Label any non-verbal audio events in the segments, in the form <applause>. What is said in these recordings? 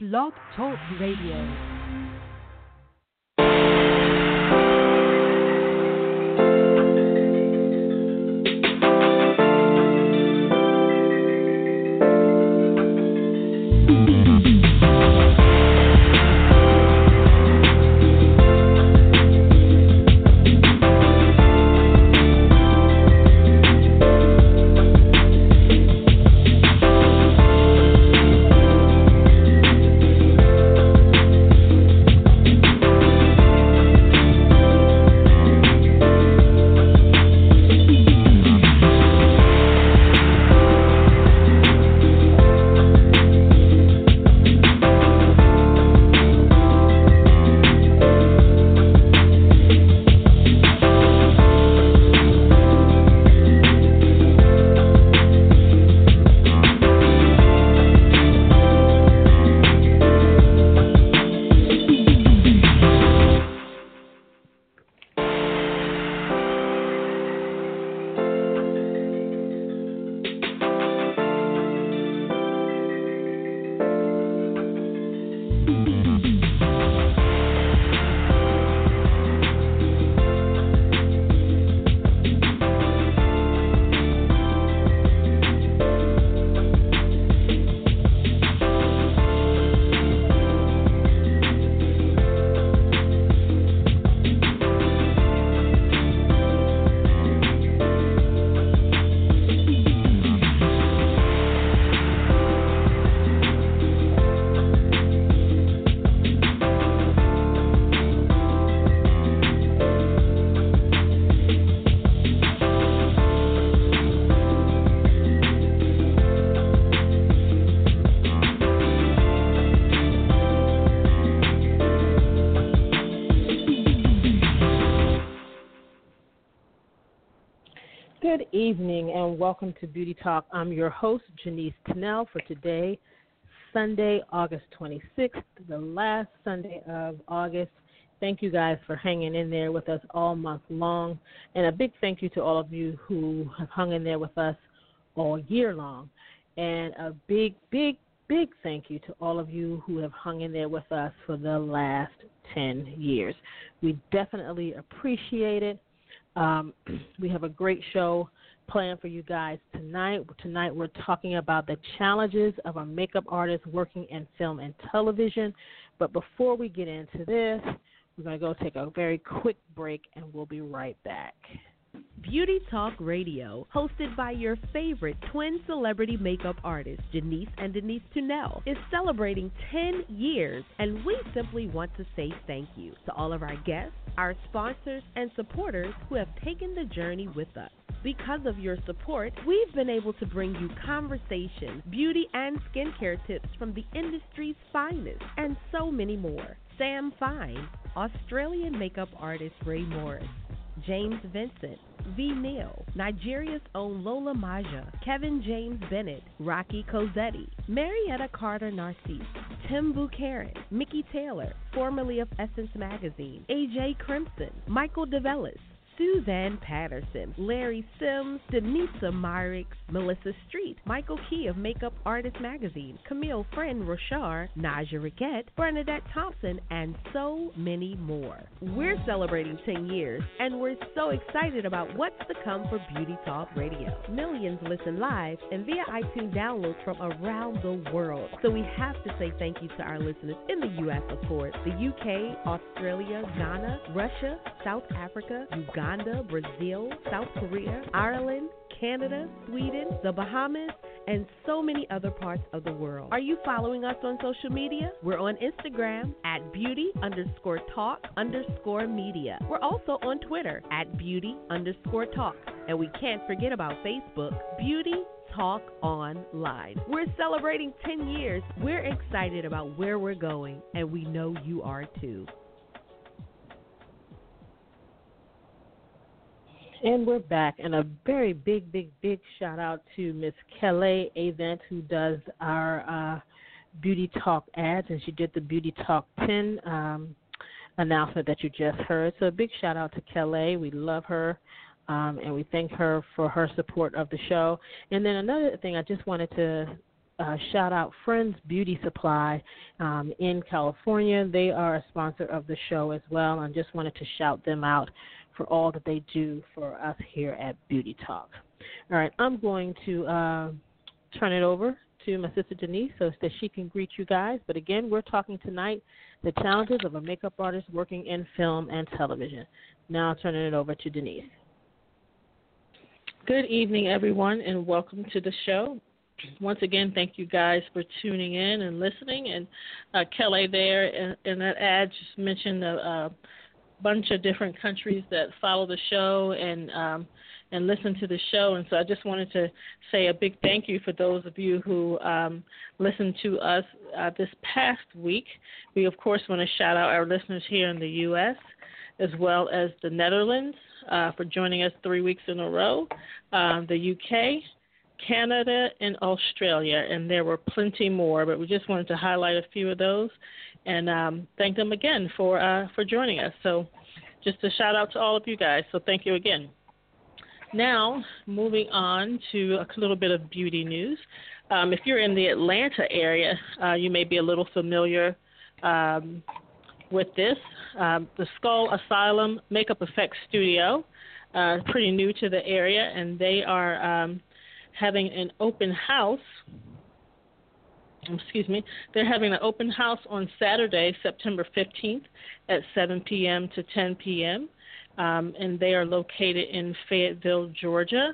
Blog Talk Radio. Evening and welcome to Beauty Talk. I'm your host, Janice Tunnell, for today, Sunday, August 26th, the last Sunday of August. Thank you guys for hanging in there with us all month long. And a big thank you to all of you who have hung in there with us all year long. And a big, big, big thank you to all of you who have hung in there with us for the last 10 years. We definitely appreciate it. Um, <clears throat> we have a great show planned for you guys tonight. Tonight we're talking about the challenges of a makeup artist working in film and television. But before we get into this, we're going to go take a very quick break and we'll be right back. Beauty Talk Radio, hosted by your favorite twin celebrity makeup artists, Janice and Denise Tunnell, is celebrating 10 years, and we simply want to say thank you to all of our guests, our sponsors, and supporters who have taken the journey with us. Because of your support, we've been able to bring you conversation, beauty and skincare tips from the industry's finest, and so many more. Sam Fine, Australian makeup artist Ray Morris, James Vincent, V. Neal, Nigeria's own Lola Maja, Kevin James Bennett, Rocky Cosetti, Marietta Carter Narcisse, Tim Buchanan, Mickey Taylor, formerly of Essence Magazine, AJ Crimson, Michael DeVellis, Suzanne Patterson, Larry Sims, Denisa Myrix, Melissa Street, Michael Key of Makeup Artist Magazine, Camille Friend Rochard, Naja Riquette, Bernadette Thompson, and so many more. We're celebrating 10 years, and we're so excited about what's to come for Beauty Talk Radio. Millions listen live and via iTunes downloads from around the world. So we have to say thank you to our listeners in the U.S., of course, the UK, Australia, Ghana, Russia, South Africa, Uganda. Uganda, Brazil, South Korea, Ireland, Canada, Sweden, the Bahamas, and so many other parts of the world. Are you following us on social media? We're on Instagram at beauty underscore talk underscore media. We're also on Twitter at beauty underscore talk. And we can't forget about Facebook, Beauty Talk Online. We're celebrating 10 years. We're excited about where we're going, and we know you are too. And we're back, and a very big, big, big shout out to Miss Kelly Avent, who does our uh, Beauty Talk ads, and she did the Beauty Talk 10 um, announcement that you just heard. So, a big shout out to Kelly. We love her, um, and we thank her for her support of the show. And then another thing I just wanted to uh, shout out Friends Beauty Supply um, in California. They are a sponsor of the show as well, and just wanted to shout them out for all that they do for us here at Beauty Talk. All right, I'm going to uh, turn it over to my sister Denise so that she can greet you guys. But again, we're talking tonight the challenges of a makeup artist working in film and television. Now, turning it over to Denise. Good evening, everyone, and welcome to the show. Once again, thank you guys for tuning in and listening. And uh, Kelly, there in, in, that ad, just mentioned the a, bunch of different countries that follow the show and um, and listen to the show. And so I just wanted to say a big thank you for those of you who um, listened to us uh, this past week. We, of course, want to shout out our listeners here in the U.S. as well as the Netherlands uh, for joining us three weeks in a row, um, the U.K., Canada, and Australia. And there were plenty more, but we just wanted to highlight a few of those and um, thank them again for uh, for joining us. So, just a shout out to all of you guys. So, thank you again. Now, moving on to a little bit of beauty news. Um, if you're in the Atlanta area, uh, you may be a little familiar um, with this. Um, the Skull Asylum Makeup Effects Studio, uh, pretty new to the area, and they are um, having an open house. Excuse me. They're having an open house on Saturday, September 15th at 7 p.m. to 10 p.m um, and they are located in Fayetteville, Georgia.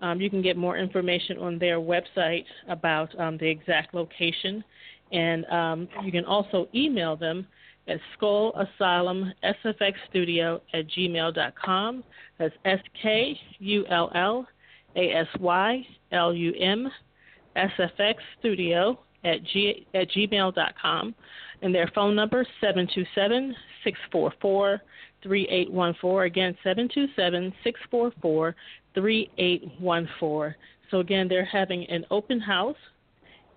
Um, you can get more information on their website about um, the exact location, and um, you can also email them at Skull Asylum SFX Studio at gmail.com. That's S K U L L A S Y L U M SFX Studio at, G, at gmail.com. And their phone number is 727 644 3814. Again, 727 644 3814. So, again, they're having an open house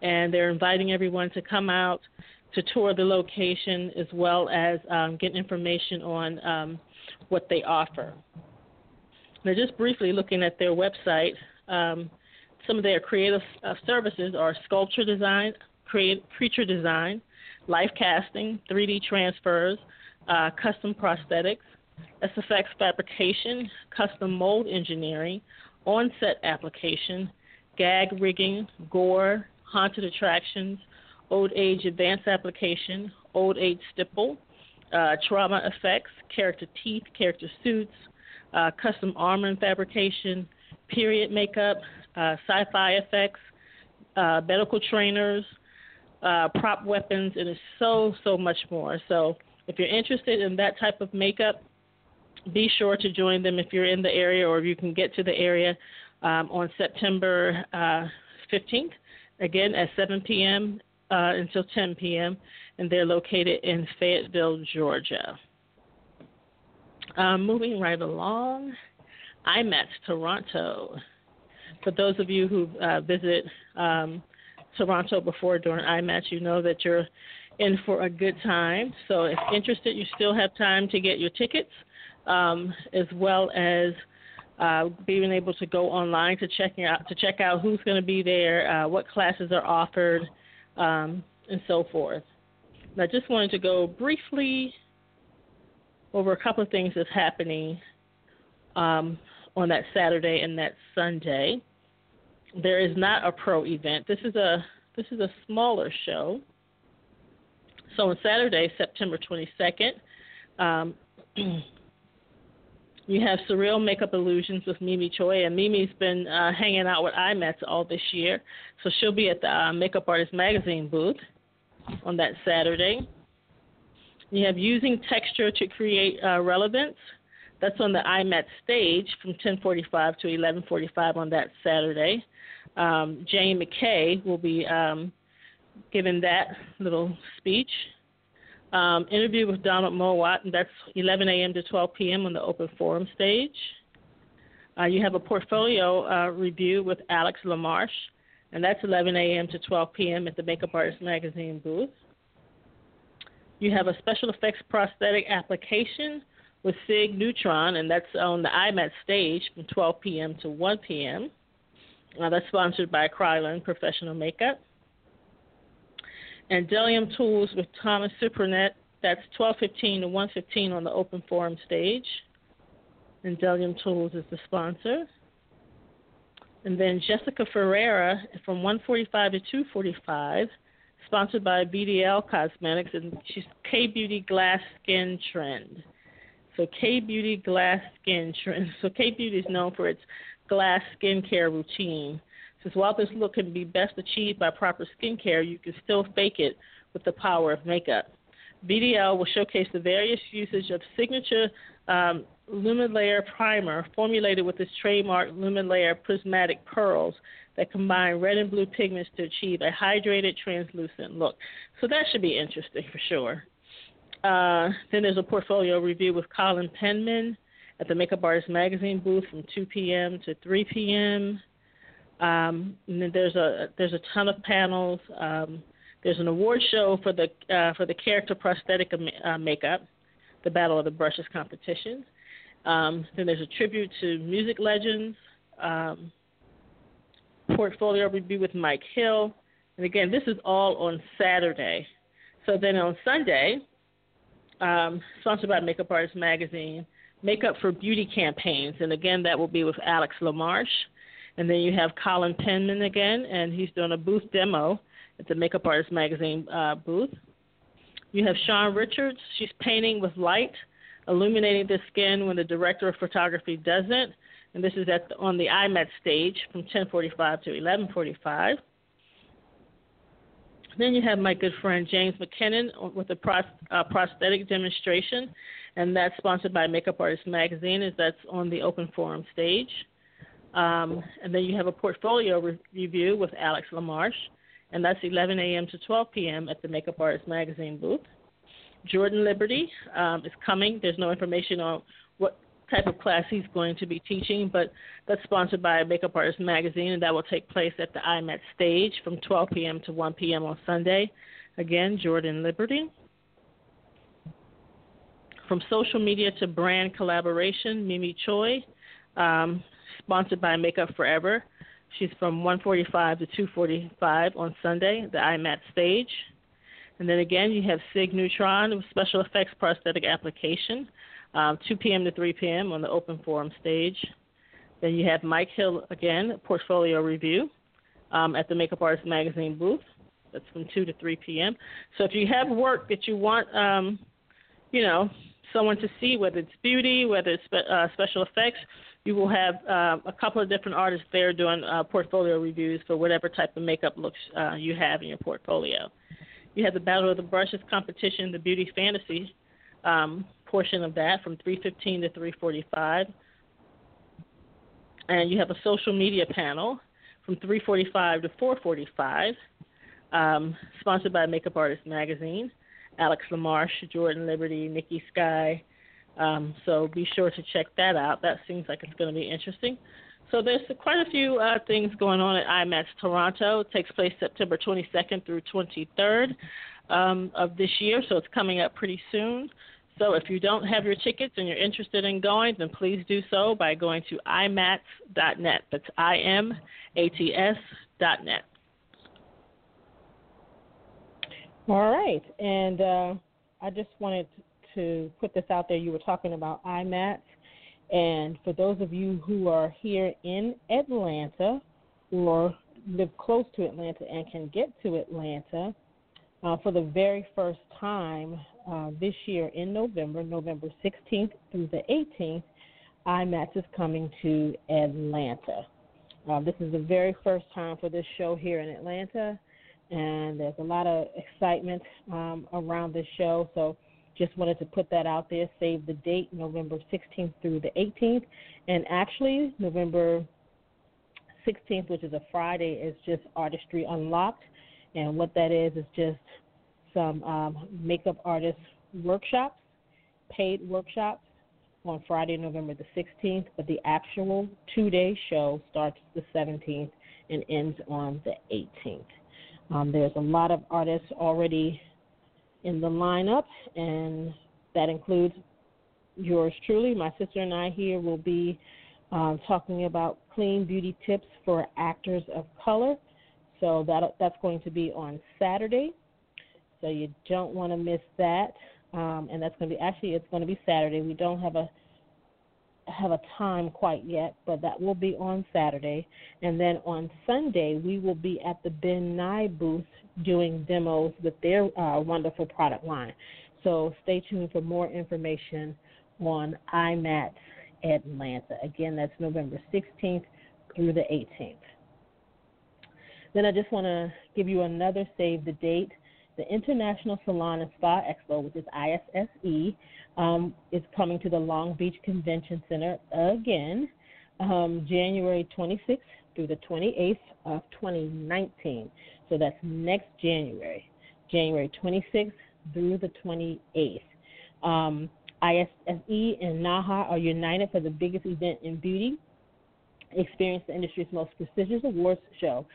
and they're inviting everyone to come out to tour the location as well as um, get information on um, what they offer. Now, just briefly looking at their website, um, some of their creative uh, services are sculpture design, create, creature design, life casting, 3D transfers, uh, custom prosthetics, SFX fabrication, custom mold engineering, on-set application, gag rigging, gore, haunted attractions, old age advanced application, old age stipple, uh, trauma effects, character teeth, character suits, uh, custom armor and fabrication, period makeup, uh, sci-fi effects, uh, medical trainers, uh, prop weapons, and so so much more. So if you're interested in that type of makeup, be sure to join them if you're in the area or if you can get to the area um, on September uh, 15th, again at 7 p.m. Uh, until 10 p.m., and they're located in Fayetteville, Georgia. Um, moving right along, IMATS Toronto. For those of you who uh, visit um, Toronto before during IMATS, you know that you're in for a good time. So if interested, you still have time to get your tickets, um, as well as uh, being able to go online to check out to check out who's going to be there, uh, what classes are offered, um, and so forth. And I just wanted to go briefly over a couple of things that's happening um, on that Saturday and that Sunday. There is not a pro event. This is a this is a smaller show. So on Saturday, September 22nd, um, <clears throat> you have Surreal Makeup Illusions with Mimi Choi, and Mimi's been uh, hanging out with IMATS all this year, so she'll be at the uh, Makeup Artist Magazine booth on that Saturday. You have Using Texture to Create uh, Relevance. That's on the IMATS stage from 10:45 to 11:45 on that Saturday. Um, Jane McKay will be um, giving that little speech. Um, interview with Donald Mowat, and that's 11 a.m. to 12 p.m. on the open forum stage. Uh, you have a portfolio uh, review with Alex LaMarche, and that's 11 a.m. to 12 p.m. at the Makeup Artist Magazine booth. You have a special effects prosthetic application with Sig Neutron, and that's on the IMAT stage from 12 p.m. to 1 p.m. Uh, that's sponsored by Kryolan Professional Makeup. And Bdellium Tools with Thomas Supernet. That's 12:15 to 1:15 on the open forum stage. And Bdellium Tools is the sponsor. And then Jessica Ferreira from 1:45 to 2:45, sponsored by BDL Cosmetics, and she's K Beauty Glass Skin Trend. So K Beauty Glass Skin Trend. <laughs> So K Beauty is known for its glass skincare routine. Since while this look can be best achieved by proper skincare, you can still fake it with the power of makeup. BDL will showcase the various usage of signature um, Lumilayer primer formulated with its trademark Lumen Layer prismatic pearls that combine red and blue pigments to achieve a hydrated, translucent look. So that should be interesting for sure. Uh, then there's a portfolio review with Colin Penman at the Makeup Artist Magazine booth from 2 p.m. to 3 p.m. Um, and then there's a there's a ton of panels. Um, there's an award show for the uh, for the character prosthetic uh, makeup, the Battle of the Brushes competition. Um, then there's a tribute to music legends, um, portfolio review with Mike Hill, and again, this is all on Saturday. So then on Sunday, um, sponsored by Makeup Artist Magazine, Makeup for Beauty campaigns, and again that will be with Alex LaMarche. And then you have Colin Penman again, and he's doing a booth demo at the Makeup Artist Magazine uh, booth. You have Sean Richards. She's painting with light, illuminating the skin when the director of photography doesn't. And this is at the, on the IMAT stage from 10:45 to 11:45. Then you have my good friend James McKinnon with a pros, uh, prosthetic demonstration, and that's sponsored by Makeup Artist Magazine. Is that's on the open forum stage. Um, and then you have a portfolio re- review with Alex LaMarche, and that's 11 a.m. to 12 p.m. at the Makeup Artist Magazine booth. Jordan Liberty um, is coming. There's no information on what type of class he's going to be teaching, but that's sponsored by Makeup Artist Magazine, and that will take place at the IMAT stage from 12 p.m. to 1 p.m. on Sunday. Again, Jordan Liberty. From social media to brand collaboration, Mimi Choi, um, sponsored by Makeup Forever. She's from 1:45 to 2:45 on Sunday, the IMAT stage. And then again, you have Sig Neutron with special effects prosthetic application um, 2 p.m. to 3 p.m. on the open forum stage. Then you have Mike Hill again, portfolio review um, at the Makeup Artist Magazine booth. That's from 2 to 3 p.m. So if you have work that you want, um, you know, someone to see, whether it's beauty, whether it's spe- uh, special effects, you will have uh, a couple of different artists there doing uh, portfolio reviews for whatever type of makeup looks uh, you have in your portfolio. You have the Battle of the Brushes competition, the Beauty Fantasy um, portion of that from 3:15 to 3:45, and you have a social media panel from 3:45 to 4:45, um, sponsored by Makeup Artist Magazine. Alex LaMarche, Jordan Liberty, Nikki Sky. Um, so be sure to check that out. That seems like it's going to be interesting. So there's quite a few uh, things going on at IMATS Toronto. It takes place September 22nd through 23rd um, of this year, so it's coming up pretty soon. So if you don't have your tickets and you're interested in going, then please do so by going to imats.net. That's I M A T S dot net. All right, and uh, I just wanted to put this out there. You were talking about IMATS, and for those of you who are here in Atlanta or live close to Atlanta and can get to Atlanta, uh, for the very first time uh, this year in November, November 16th through the 18th, IMATS is coming to Atlanta. Uh, this is the very first time for this show here in Atlanta, and there's a lot of excitement um, around this show. So just wanted to put that out there. Save the date, November 16th through the 18th. And actually, November 16th, which is a Friday, is just Artistry Unlocked. And what that is is just some um, makeup artist workshops, paid workshops on Friday, November the 16th, but the actual two day show starts the 17th and ends on the 18th. Um, there's a lot of artists already in the lineup, and that includes yours truly. My sister and I here will be um, talking about clean beauty tips for actors of color. So that that's going to be on Saturday. So you don't want to miss that. Um, and that's going to be actually it's going to be Saturday. We don't have a have a time quite yet, but that will be on Saturday. And then on Sunday, we will be at the Ben Nye booth doing demos with their uh, wonderful product line. So stay tuned for more information on IMATS Atlanta. Again, that's November 16th through the 18th. Then I just want to give you another save the date. The International Salon and Spa Expo, which is ISSE, um, is coming to the Long Beach Convention Center again, um, January 26th through the 28th of 2019. So that's next January, January 26th through the 28th. Um, ISSE and NAHA are united for the biggest event in beauty. Experience the industry's most prestigious awards show.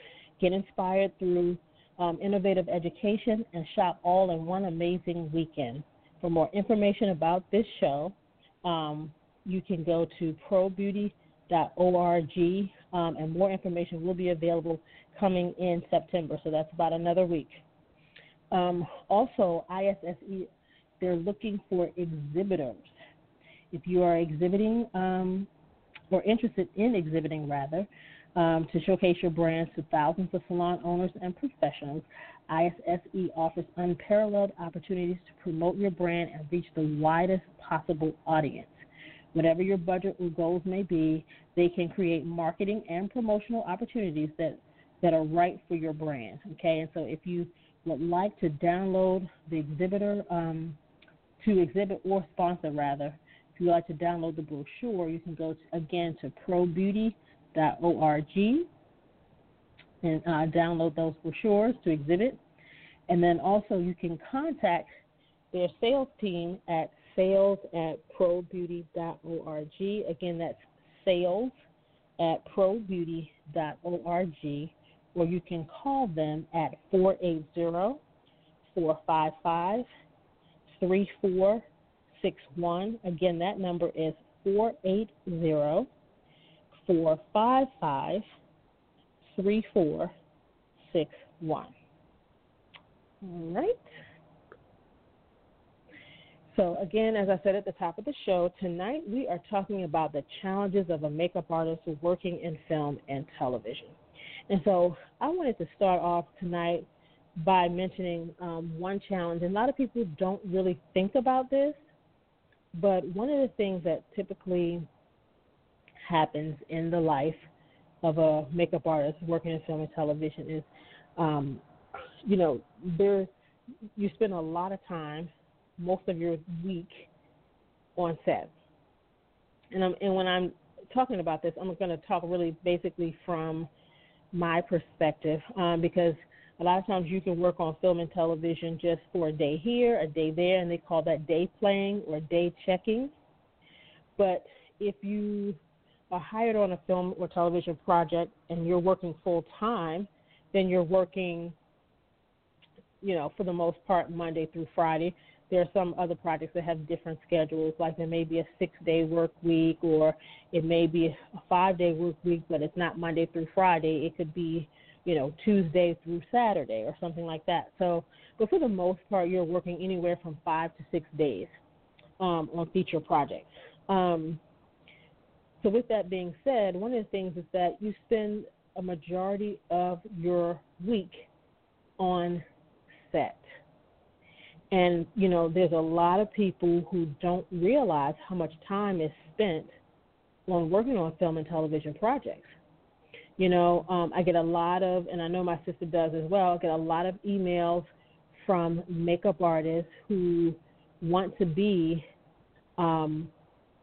Get inspired through um, innovative education and shop all in one amazing weekend. For more information about this show, um, you can go to probeauty.org, um, and more information will be available coming in September. So that's about another week. Um, also, ISSE, they're looking for exhibitors. If you are exhibiting um, or interested in exhibiting, rather, um, to showcase your brands to thousands of salon owners and professionals, ISSE offers unparalleled opportunities to promote your brand and reach the widest possible audience. Whatever your budget or goals may be, they can create marketing and promotional opportunities that, that are right for your brand. Okay, and so if you would like to download the exhibitor um, to exhibit or sponsor rather, if you'd like to download the brochure, you can go to, again to ProBeauty.org and uh, download those brochures to exhibit. And then also you can contact their sales team at sales at probeauty.org. Again, that's sales at probeauty.org, or you can call them at 480 455 3461. Again, that number is 480 455 3461. All right. So, again, as I said at the top of the show, tonight we are talking about the challenges of a makeup artist working in film and television. And so, I wanted to start off tonight by mentioning um, one challenge. And a lot of people don't really think about this, but one of the things that typically happens in the life of a makeup artist working in film and television is, um, you know, there you spend a lot of time, most of your week, on set. And I'm, and when I'm talking about this, I'm going to talk really basically from my perspective um, because a lot of times you can work on film and television just for a day here, a day there, and they call that day playing or day checking. But if you are hired on a film or television project and you're working full time, then you're working, you know, for the most part, Monday through Friday. There are some other projects that have different schedules, like there may be a six day work week or it may be a five day work week, but it's not Monday through Friday. It could be, you know, Tuesday through Saturday or something like that. So, but for the most part, you're working anywhere from five to six days um, on feature projects. Um, so, with that being said, one of the things is that you spend a majority of your week on set. And, you know, there's a lot of people who don't realize how much time is spent on working on film and television projects. You know, um, I get a lot of, and I know my sister does as well, I get a lot of emails from makeup artists who want to be um,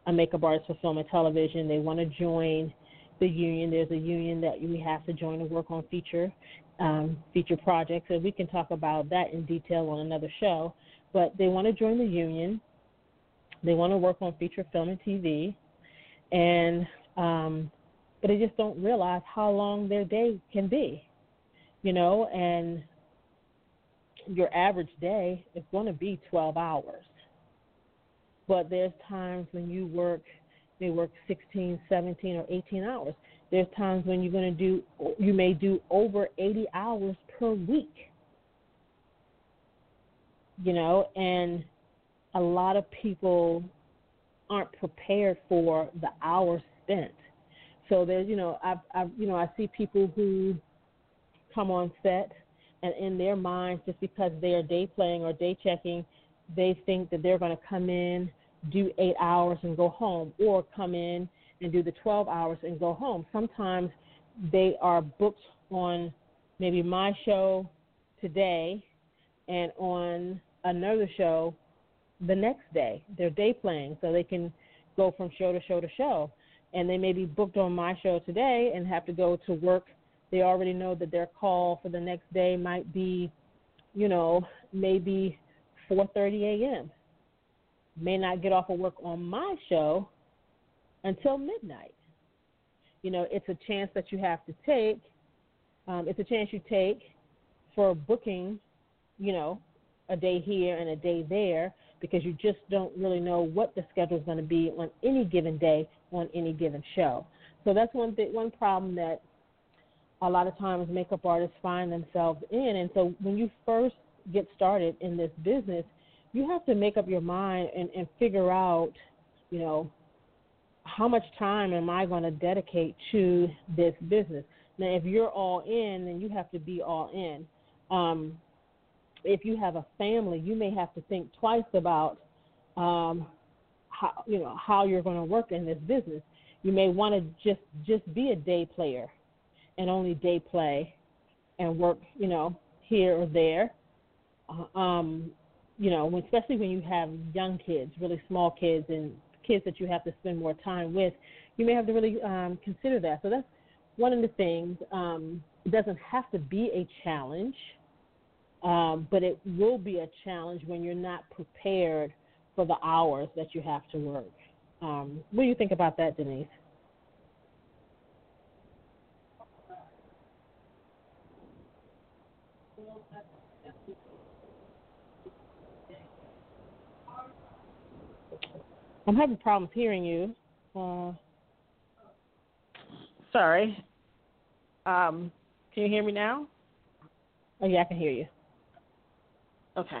a makeup artist for film and television. They want to join the union. There's a union that we have to join to work on feature um, feature projects, and we can talk about that in detail on another show. But they want to join the union. They want to work on feature film and TV, and um, but they just don't realize how long their day can be, you know. And your average day is going to be 12 hours but there's times when you work may work 16, 17, or 18 hours. There's times when you're going to do – you may do over 80 hours per week. you know, and a lot of people aren't prepared for the hours spent. So there's, you know, I've, I've, you know, I see people who come on set, and in their minds, just because they are day playing or day checking, they think that they're going to come in, do eight hours, and go home, or come in and do the 12 hours and go home. Sometimes they are booked on maybe my show today and on another show the next day. They're day playing, so they can go from show to show to show. And they may be booked on my show today and have to go to work. They already know that their call for the next day might be, you know, maybe 4:30 a.m. May not get off of work on my show until midnight. You know, it's a chance that you have to take. Um, it's a chance you take for booking, you know, a day here and a day there because you just don't really know what the schedule is going to be on any given day on any given show. So that's one th- one problem that a lot of times makeup artists find themselves in. And so when you first get started in this business, you have to make up your mind and, and figure out, you know, how much time am I going to dedicate to this business? Now, if you're all in, then you have to be all in. Um, if you have a family, you may have to think twice about um, how you know how you're going to work in this business. You may want to just just be a day player and only day play and work, you know, here or there. Uh, um, you know, especially when you have young kids, really small kids, and kids that you have to spend more time with, you may have to really um, consider that. So that's one of the things. Um, it doesn't have to be a challenge um, but it will be a challenge when you're not prepared for the hours that you have to work. Um, what do you think about that, Denise? I'm having problems hearing you. Uh, Sorry. Um, can you hear me now? Oh yeah, I can hear you. Okay.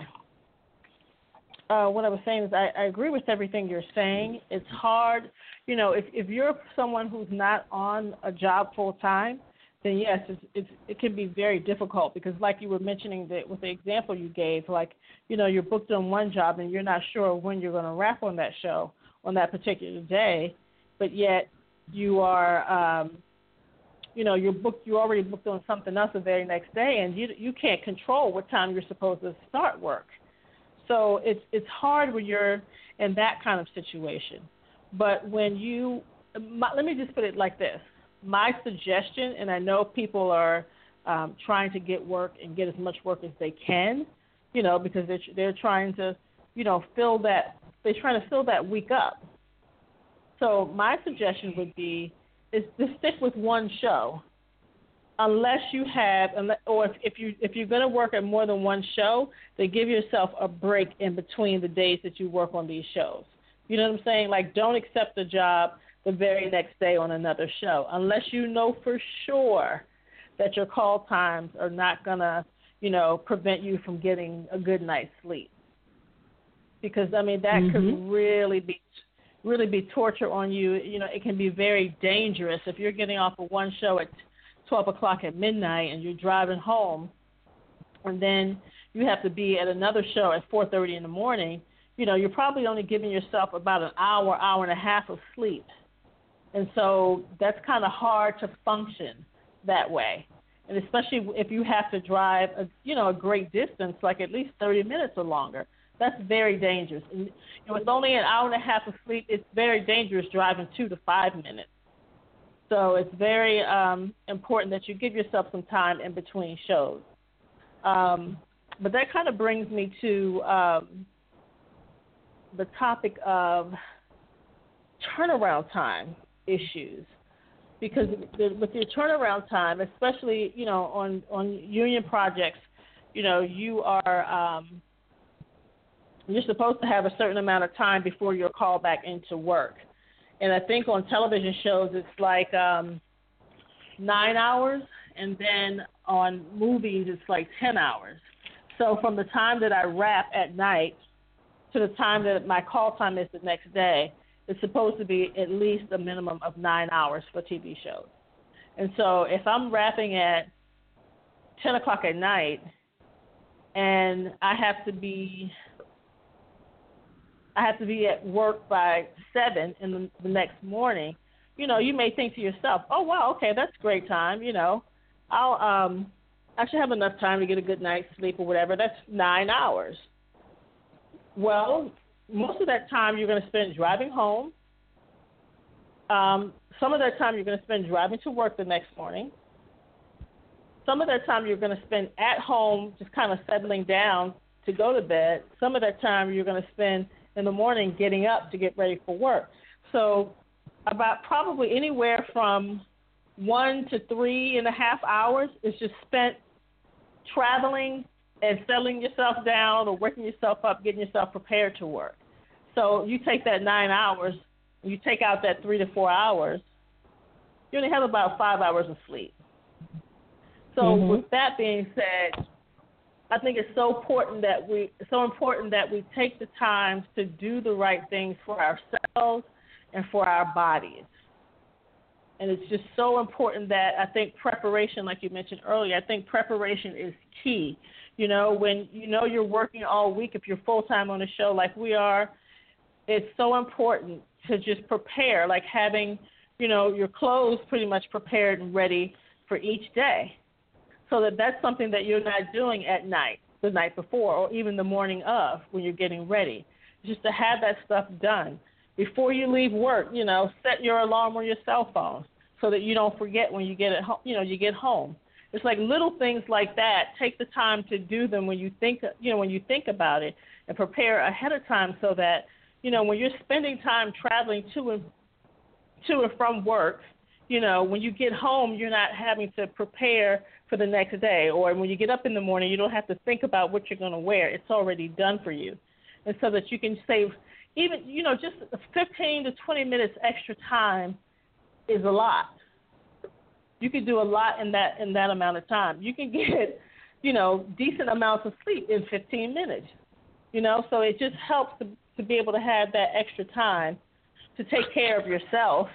Uh, what I was saying is I, I agree with everything you're saying. It's hard, you know, if if you're someone who's not on a job full time, then yes, it's, it's it can be very difficult because like you were mentioning that with the example you gave, like you know you're booked on one job and you're not sure when you're going to wrap on that show on that particular day, but yet you are um, you know you're booked you already booked on something else the very next day and you you can't control what time you're supposed to start work. So it's it's hard when you're in that kind of situation. But when you my, let me just put it like this. My suggestion and i know people are um, trying to get work and get as much work as they can you know because they're they're trying to you know fill that they're trying to fill that week up so my suggestion would be is to stick with one show, unless you have, or if, if you if you're going to work at more than one show, then give yourself a break in between the days that you work on these shows. You know what I'm saying? Like, don't accept a job the very next day on another show, unless you know for sure that your call times are not going to, you know, prevent you from getting a good night's sleep. Because I mean, that mm-hmm. could really be really be torture on you. You know, it can be very dangerous if you're getting off of one show at 12 o'clock at midnight and you're driving home, and then you have to be at another show at 4:30 in the morning. You know, you're probably only giving yourself about an hour, hour and a half of sleep, and so that's kind of hard to function that way. And especially if you have to drive, a, you know, a great distance, like at least 30 minutes or longer that's very dangerous. And with only an hour and a half of sleep, it's very dangerous driving two to five minutes. So it's very um, important that you give yourself some time in between shows. Um, but that kind of brings me to um, the topic of turnaround time issues. Because with your turnaround time, especially you know on on union projects, you know you are um, you're supposed to have a certain amount of time before you're called back into work. And I think on television shows it's like um, nine hours, and then on movies it's like ten hours. So from the time that I wrap at night to the time that my call time is the next day, it's supposed to be at least a minimum of nine hours for TV shows. And so if I'm wrapping at 10 o'clock at night and I have to be I have to be at work by seven in the, the next morning, you know, you may think to yourself, "Oh wow, okay, that's great time." You know, I'll um, I should have enough time to get a good night's sleep or whatever. That's nine hours. Well, most of that time you're going to spend driving home. Um, some of that time you're going to spend driving to work the next morning. Some of that time you're going to spend at home, just kind of settling down to go to bed. Some of that time you're going to spend in the morning getting up to get ready for work. So, about probably anywhere from one to three and a half hours is just spent traveling and settling yourself down or working yourself up, getting yourself prepared to work. So you take that nine hours, you take out that three to four hours, you only have about five hours of sleep. So mm-hmm. with that being said, I think it's so important that we so important that we take the time to do the right things for ourselves and for our bodies. And it's just so important that I think preparation, like you mentioned earlier, I think preparation is key. You know, when you know you're working all week, if you're full time on a show like we are, it's so important to just prepare, like having, you know, your clothes pretty much prepared and ready for each day so that that's something that you're not doing at night, the night before, or even the morning of when you're getting ready. Just to have that stuff done before you leave work. You know, set your alarm on your cell phone so that you don't forget when you get at home. You know, you get home. It's like little things like that. Take the time to do them when you think, you know, when you think about it, and prepare ahead of time so that, you know, when you're spending time traveling to and to and from work, you know, when you get home, you're not having to prepare for the next day. Or when you get up in the morning, you don't have to think about what you're going to wear. It's already done for you. And so that you can save even, you know, just 15 to 20 minutes extra time is a lot. You can do a lot in that in that amount of time. You can get, you know, decent amounts of sleep in 15 minutes. You know, so it just helps to, to be able to have that extra time to take care of yourself,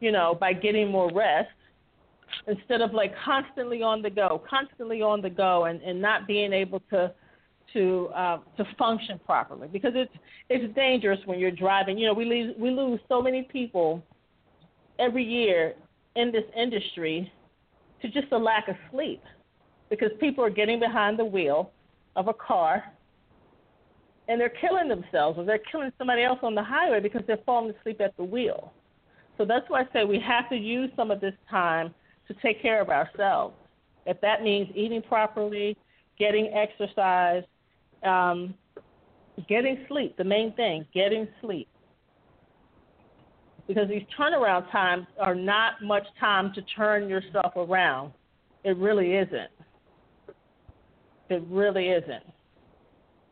you know, by getting more rest instead of like constantly on the go, constantly on the go, and, and not being able to to uh, to function properly because it's it's dangerous when you're driving. You know, we lose we lose so many people every year in this industry to just a lack of sleep because people are getting behind the wheel of a car and they're killing themselves or they're killing somebody else on the highway because they're falling asleep at the wheel. So that's why I say we have to use some of this time to take care of ourselves. If that means eating properly, getting exercise, um, getting sleep, the main thing, getting sleep. Because these turnaround times are not much time to turn yourself around. It really isn't. It really isn't.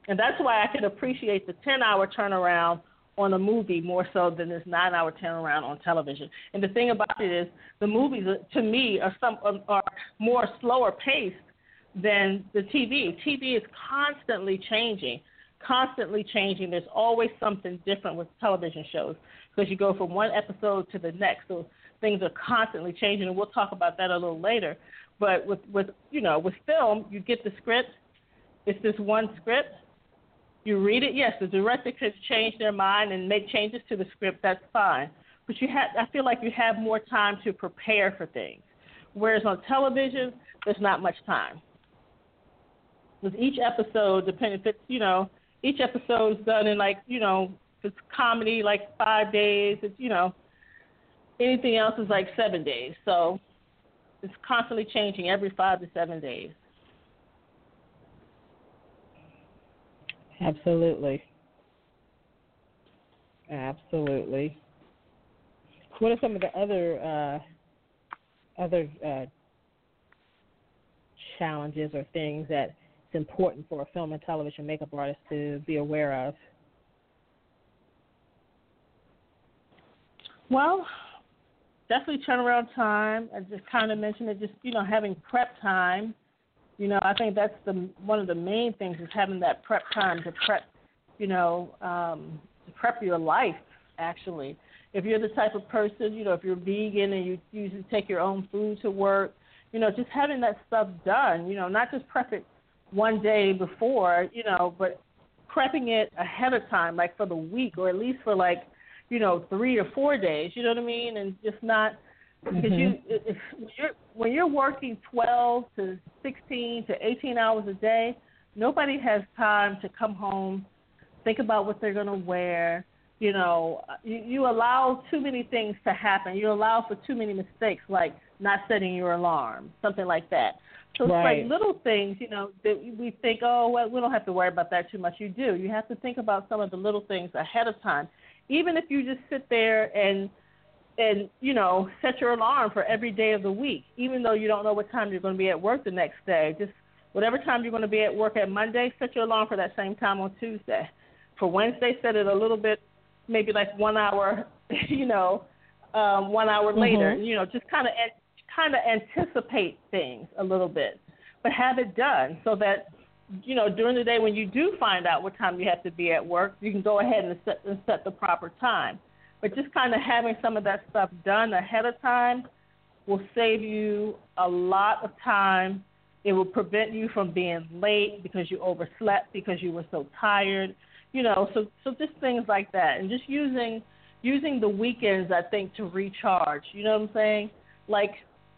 And that's why I can appreciate the 10 hour turnaround on a movie more so than this nine hour turnaround on television. And the thing about it is, the movies to me are some are more slower paced than the TV. TV is constantly changing, constantly changing. There's always something different with television shows because you go from one episode to the next. So things are constantly changing, and we'll talk about that a little later. But with with you know with film, you get the script. It's this one script you read it, yes, the director could change their mind and make changes to the script. That's fine, but you have. I feel like you have more time to prepare for things. Whereas on television, there's not much time. With each episode, depending if it's you know, each episode is done in like you know, if it's comedy, like five days. It's you know, anything else is like seven days. So it's constantly changing every five to seven days. Absolutely. Absolutely. What are some of the other uh, other uh, challenges or things that it's important for a film and television makeup artist to be aware of? Well, definitely turnaround time. I just kind of mentioned it. Just you know, having prep time You know, I think that's the one of the main things is having that prep time to prep, you know, um, to prep your life actually. If you're the type of person, you know, if you're vegan and you usually take your own food to work, you know, just having that stuff done, you know, not just prep it one day before, you know, but prepping it ahead of time, like for the week or at least for like, you know, three or four days. You know what I mean? And just not because mm-hmm. you if you're when you're working 12 to 16 to 18 hours a day, nobody has time to come home, think about what they're going to wear. You know, you, you allow too many things to happen. You allow for too many mistakes, like not setting your alarm, something like that. So right. it's like little things, you know, that we think, oh, well, we don't have to worry about that too much. You do. You have to think about some of the little things ahead of time. Even if you just sit there and and you know <laughs> set your alarm for every day of the week, even though you don't know what time you're going to be at work the next day. Just whatever time you're going to be at work at Monday, set your alarm for that same time on Tuesday. For Wednesday, set it a little bit, maybe like one hour, <laughs> you know, um, one hour mm-hmm. later. You know, just kind of kind of anticipate things a little bit, but have it done so that you know during the day when you do find out what time you have to be at work, you can go ahead and set and set the proper time. But just kind of having some of that stuff done ahead of time will save you a lot of time. It will prevent you from being late because you overslept because you were so tired. You know, so so just things like that, and just using using the weekends, I think, to recharge. You know what I'm saying? Like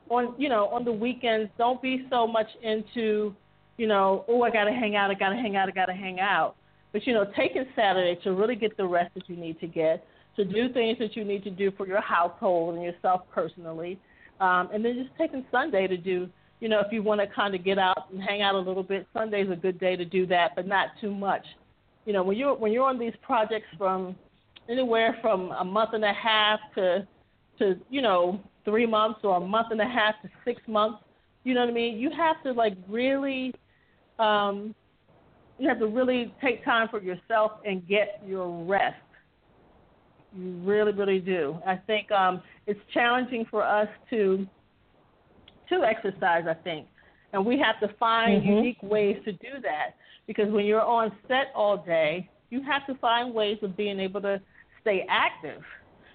on you know on the weekends, don't be so much into you know oh I gotta hang out, I gotta hang out, I gotta hang out. But you know taking Saturday to really get the rest that you need to get, to do things that you need to do for your household and yourself personally, um, and then just taking Sunday to do you know if you want to kind of get out and hang out a little bit. Sunday's a good day to do that, but not too much. You know when you're when you're on these projects from anywhere from a month and a half to to you know three months or a month and a half to six months. You know what I mean? You have to like really, um, you have to really take time for yourself and get your rest. You really, really do. I think um, it's challenging for us to to exercise. I think, and we have to find mm-hmm. unique ways to do that because when you're on set all day, you have to find ways of being able to stay active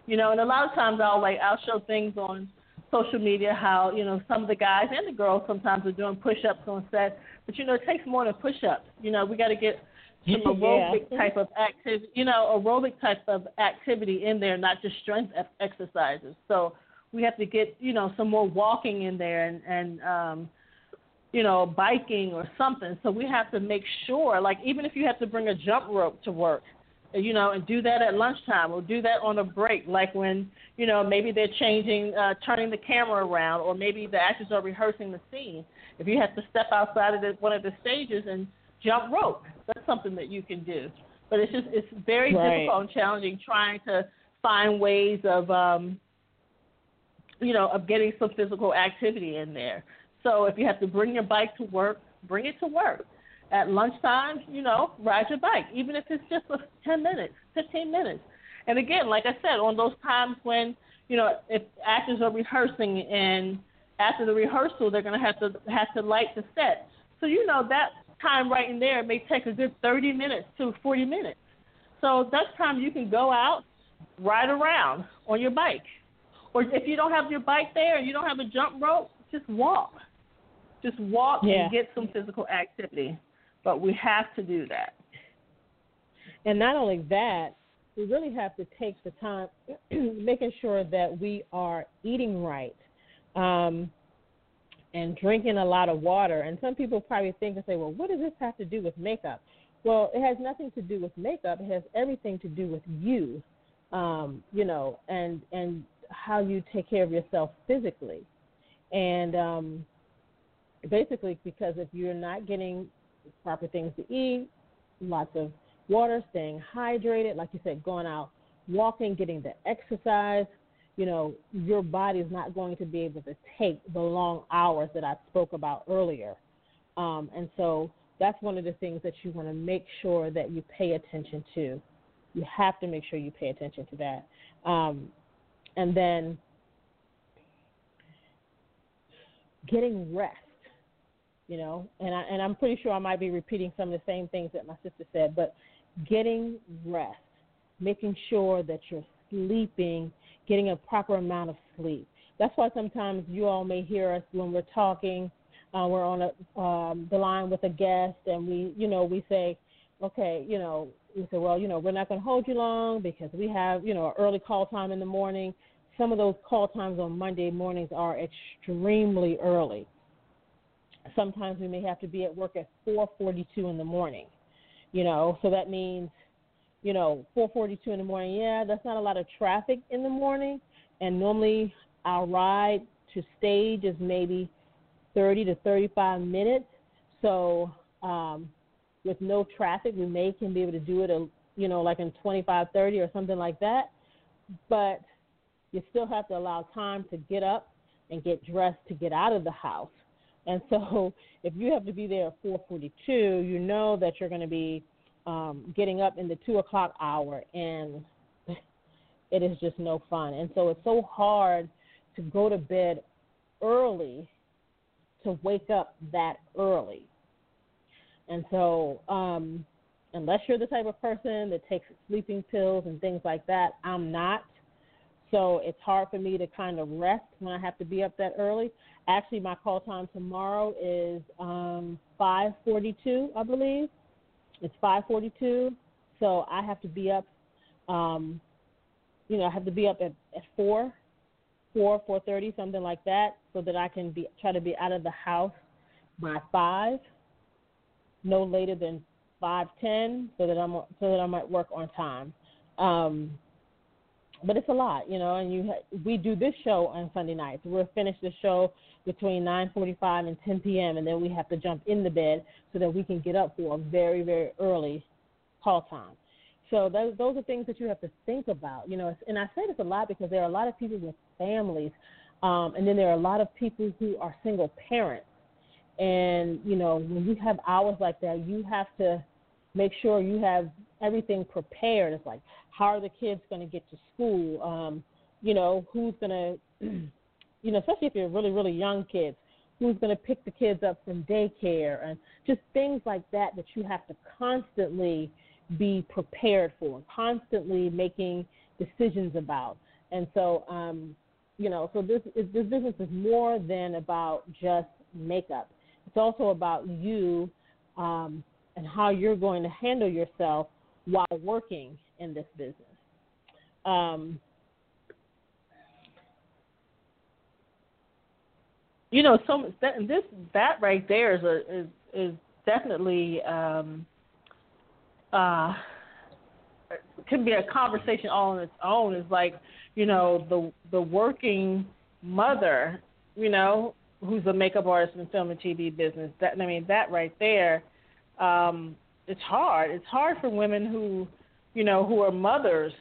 you know, and a lot of times I'll like I'll show things on social media how you know some of the guys and the girls sometimes are doing push-ups on set, but you know it takes more than push-ups. You know, we got to get some <laughs> aerobic yeah. type of activity, you know, aerobic type of activity in there, not just strength exercises. So we have to get you know some more walking in there and and um, you know biking or something. So we have to make sure, like even if you have to bring a jump rope to work, you know, and do that at lunchtime or do that on a break, like when, you know, maybe they're changing, uh, turning the camera around, or maybe the actors are rehearsing the scene. If you have to step outside of the, one of the stages and jump rope, that's something that you can do. But it's just, it's very right. difficult and challenging trying to find ways of, um, you know, of getting some physical activity in there. So if you have to bring your bike to work, bring it to work at lunchtime, you know, ride your bike, even if it's just for 10 minutes, 15 minutes. And again, like I said, on those times when, you know, if actors are rehearsing and after the rehearsal they're going to have to have to light the set. So you know that time right in there may take a good 30 minutes to 40 minutes. So that's time you can go out, ride around on your bike. Or if you don't have your bike there and you don't have a jump rope, just walk. Just walk yeah. and get some physical activity but we have to do that. And not only that, we really have to take the time <clears throat> making sure that we are eating right um, and drinking a lot of water. And some people probably think and say, well, what does this have to do with makeup? Well, it has nothing to do with makeup. It has everything to do with you, um, you know, and and how you take care of yourself physically. And um, basically, because if you're not getting proper things to eat, lots of water, staying hydrated, like you said, going out walking, getting the exercise, you know, your body is not going to be able to take the long hours that I spoke about earlier. Um, and so that's one of the things that you want to make sure that you pay attention to. You have to make sure you pay attention to that. Um, and then getting rest you know, and I and I'm pretty sure I might be repeating some of the same things that my sister said, but getting rest, making sure that you're sleeping, getting a proper amount of sleep. That's why sometimes you all may hear us when we're talking, uh, we're on a, um, the line with a guest, and we, you know, we say, okay, you know, we say, well, you know, we're not going to hold you long because we have, you know, early call time in the morning. Some of those call times on Monday mornings are extremely early. Sometimes we may have to be at work at 4:42 in the morning. You know, so that means, you know, 4:42 in the morning. Yeah, that's not a lot of traffic in the morning, and normally our ride to stage is maybe 30 to 35 minutes. So um, with no traffic, we may can be able to do it, a, you know, like in 25, 30 or something like that. But you still have to allow time to get up and get dressed to get out of the house. And so <laughs> if you have to be there at 4:42, you know that you're going to be um, getting up in the two o'clock hour, and <laughs> it is just no fun. And so it's so hard to go to bed early to wake up that early. And so, um, unless you're the type of person that takes sleeping pills and things like that, I'm not. So it's hard for me to kind of rest when I have to be up that early. Actually, my call time tomorrow is um, 5:42, I believe. It's 5:42, so I have to be up. Um, you know, I have to be up at, at four, four, four thirty, something like that, so that I can be try to be out of the house by five no later than five ten, so that I'm so that I might work on time. Um, but it's a lot, you know. And you ha- we do this show on Sunday nights. We'll finish the show between 9:45 and 10 p.m. and then we have to jump in the bed so that we can get up for a very very early call time. So those those are things that you have to think about, you know. And I say this a lot because there are a lot of people with families, um, and then there are a lot of people who are single parents and, you know, when you have hours like that, you have to make sure you have everything prepared. It's like, how are the kids going to get to school? Um, you know, who's going to, <clears throat> you know, especially if you're really, really young kids, who's going to pick the kids up from daycare and just things like that that you have to constantly be prepared for, constantly making decisions about. And so, um, you know, so this is, this business is more than about just makeup. It's also about you um, and how you're going to handle yourself while working in this business. Um, you know, so that, this that right there is a, is is definitely um, uh, can be a conversation all on its own. Is like you know the the working mother, you know, who's a makeup artist in film and TV business. That I mean, that right there, um, it's hard. It's hard for women who, you know, who are mothers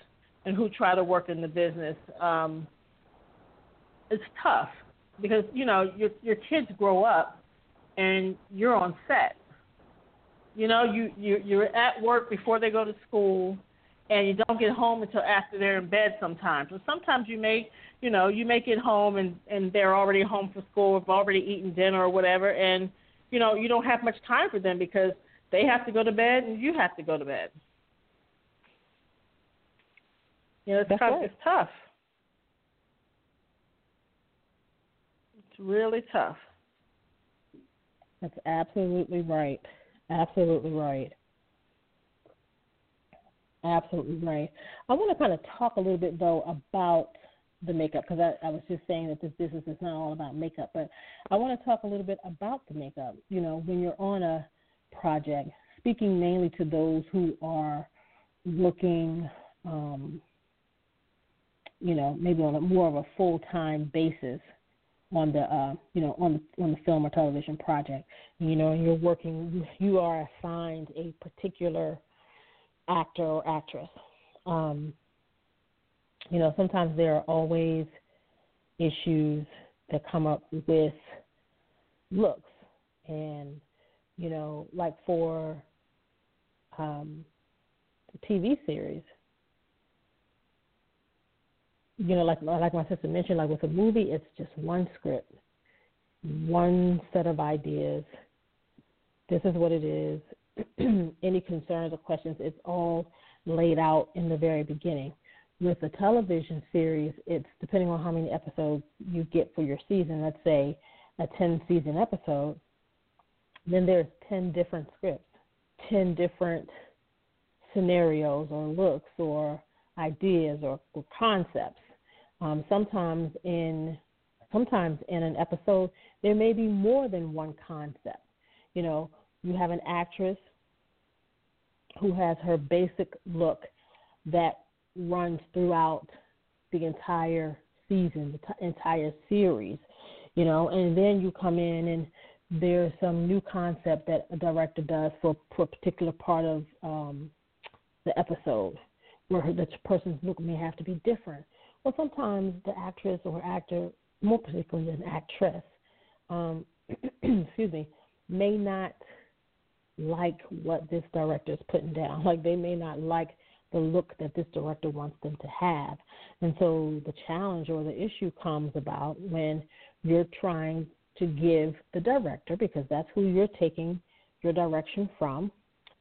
and who try to work in the business. Um, it's tough because you know your your kids grow up and you're on set. You know, you you you're at work before they go to school, and you don't get home until after they're in bed sometimes. And sometimes you may you know, you make it home and and they're already home from school, have already eaten dinner or whatever, and you know you don't have much time for them because they have to go to bed and you have to go to bed. You know, it's That's tough. Right. It's tough. It's really tough. That's absolutely right. Absolutely right. Absolutely right. I want to kind of talk a little bit though about the makeup because I, I was just saying that this business is not all about makeup, but I want to talk a little bit about the makeup. You know, when you're on a project, speaking mainly to those who are looking, um, you know, maybe on a more of a full time basis on the uh, you know on the on the film or television project. You know, you're working, you are assigned a particular actor or actress. Um, you know, sometimes there are always issues that come up with looks. And, you know, like for um, the TV series, you know, like like my sister mentioned, like with a movie, it's just one script, one set of ideas, This is what it is. <clears throat> Any concerns or questions, it's all laid out in the very beginning. With a television series, it's depending on how many episodes you get for your season. Let's say a 10 season episode, then there's 10 different scripts, 10 different scenarios or looks or ideas or, or concepts. Um, sometimes in sometimes in an episode there may be more than one concept. You know, you have an actress who has her basic look that runs throughout the entire season, the t- entire series, you know, and then you come in and there's some new concept that a director does for, for a particular part of um, the episode where the person's look may have to be different. Well, sometimes the actress or actor, more particularly an actress, um, <clears throat> excuse me, may not like what this director is putting down. <laughs> Like they may not like the look that this director wants them to have. And so the challenge or the issue comes about when you're trying to give the director, because that's who you're taking your direction from,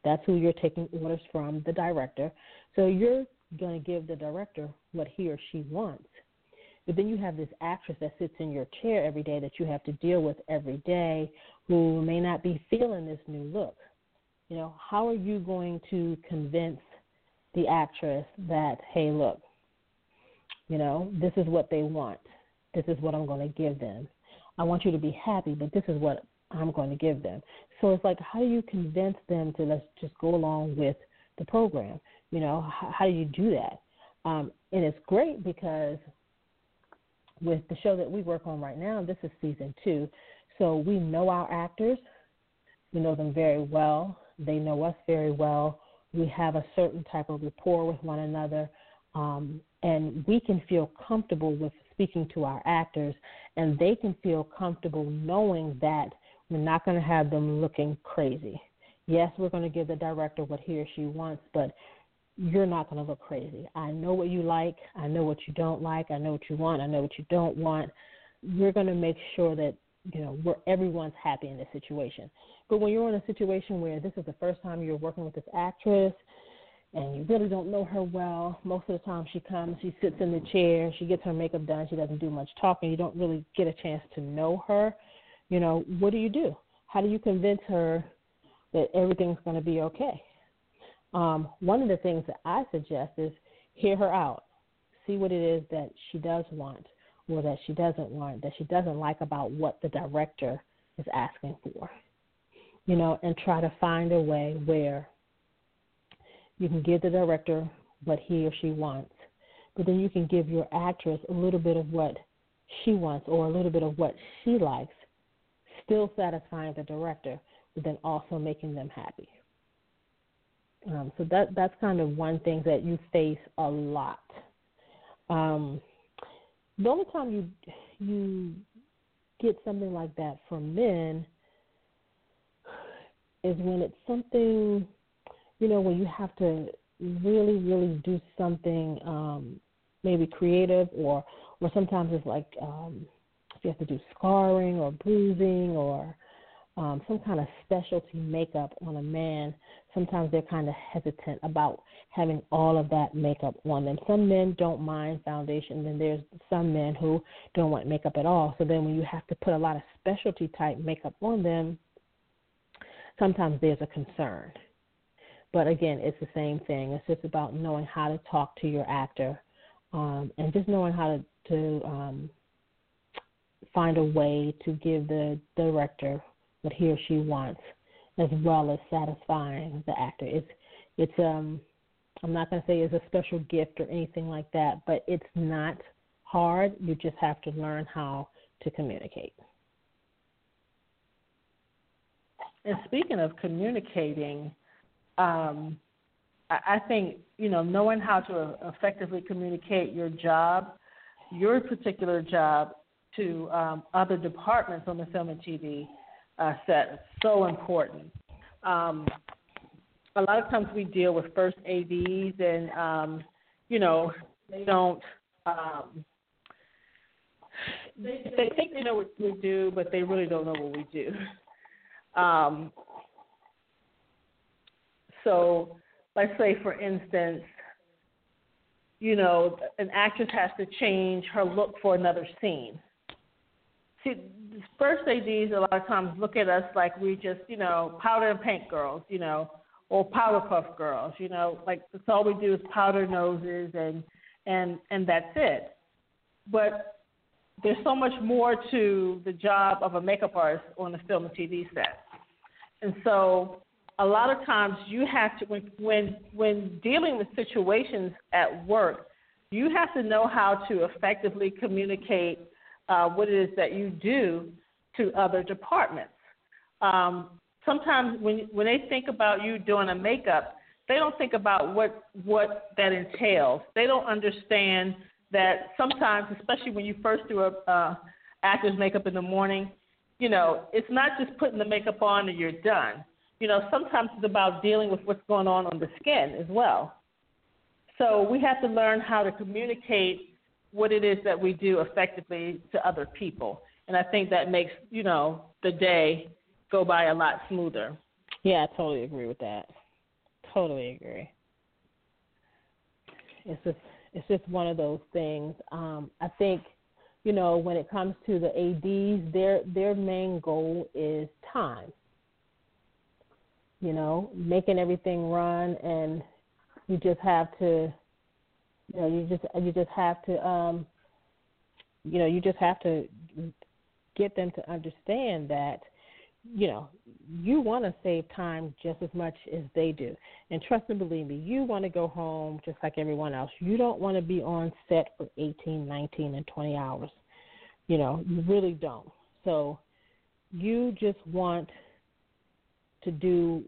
that's who you're taking orders from, the director. So you're going to give the director what he or she wants. But then you have this actress that sits in your chair every day that you have to deal with every day who may not be feeling this new look. You know, how are you going to convince the actress that, hey, look, you know, this is what they want. This is what I'm going to give them. I want you to be happy, but this is what I'm going to give them. So it's like, how do you convince them to let's just go along with the program? You know, how, how do you do that? Um, and it's great because with the show that we work on right now, this is season two. So we know our actors, we know them very well, they know us very well. We have a certain type of rapport with one another, um, and we can feel comfortable with speaking to our actors, and they can feel comfortable knowing that we're not going to have them looking crazy. Yes, we're going to give the director what he or she wants, but you're not going to look crazy. I know what you like. I know what you don't like. I know what you want. I know what you don't want. We're going to make sure that you know where everyone's happy in this situation. But when you're in a situation where this is the first time you're working with this actress and you really don't know her well, most of the time she comes, she sits in the chair, she gets her makeup done, she doesn't do much talking. You don't really get a chance to know her. You know, what do you do? How do you convince her that everything's going to be okay? Um, one of the things that I suggest is hear her out. See what it is that she does want or that she doesn't want, that she doesn't like about what the director is asking for. You know, and try to find a way where you can give the director what he or she wants, but then you can give your actress a little bit of what she wants or a little bit of what she likes, still satisfying the director, but then also making them happy. Um, so that that's kind of one thing that you face a lot. Um, the only time you you get something like that from men is when it's something, you know, when you have to really, really do something um, maybe creative, or or sometimes it's like um, you have to do scarring or bruising or um, some kind of specialty makeup on a man, sometimes they're kind of hesitant about having all of that makeup on them. Some men don't mind foundation, then there's some men who don't want makeup at all. So then when you have to put a lot of specialty type makeup on them, sometimes there's a concern. But again, it's the same thing. It's just about knowing how to talk to your actor um, and just knowing how to, to um, find a way to give the director what he or she wants, as well as satisfying the actor. It's it's um I'm not going to say it's a special gift or anything like that, but it's not hard. You just have to learn how to communicate. And speaking of communicating, um, I, think you know knowing how to effectively communicate your job, your particular job, to um, other departments on the film and TV uh, set is so important. Um, a lot of times we deal with first ADs, and um, you know they don't. Um, they, they think they know what we do, but they really don't know what we do. Um, So, let's say, for instance, you know, an actress has to change her look for another scene. See, first ADs a lot of times look at us like we just, you know, powder and paint girls, you know, or powder puff girls, you know, like that's all we do is powder noses and and and that's it. But there's so much more to the job of a makeup artist on a film and TV set. And so a lot of times you have to when when when dealing with situations at work, you have to know how to effectively communicate uh, what it is that you do to other departments. Um, sometimes when when they think about you doing a makeup, they don't think about what what that entails. They don't understand that sometimes, especially when you first do a uh, actor's makeup in the morning, you know, it's not just putting the makeup on and you're done. You know, sometimes it's about dealing with what's going on on the skin as well. So we have to learn how to communicate what it is that we do effectively to other people. And I think that makes, you know, the day go by a lot smoother. Yeah, I totally agree with that. Totally agree. It's just it's just one of those things. Um, I think, you know, when it comes to the ADs, their their main goal is time. You know, making everything run, and you just have to, you know, you just you just have to, um, you know, you just have to get them to understand that you know, you want to save time just as much as they do. And trust and believe me, you want to go home just like everyone else. You don't want to be on set for 18, 19, and 20 hours. You know, you really don't. So you just want to do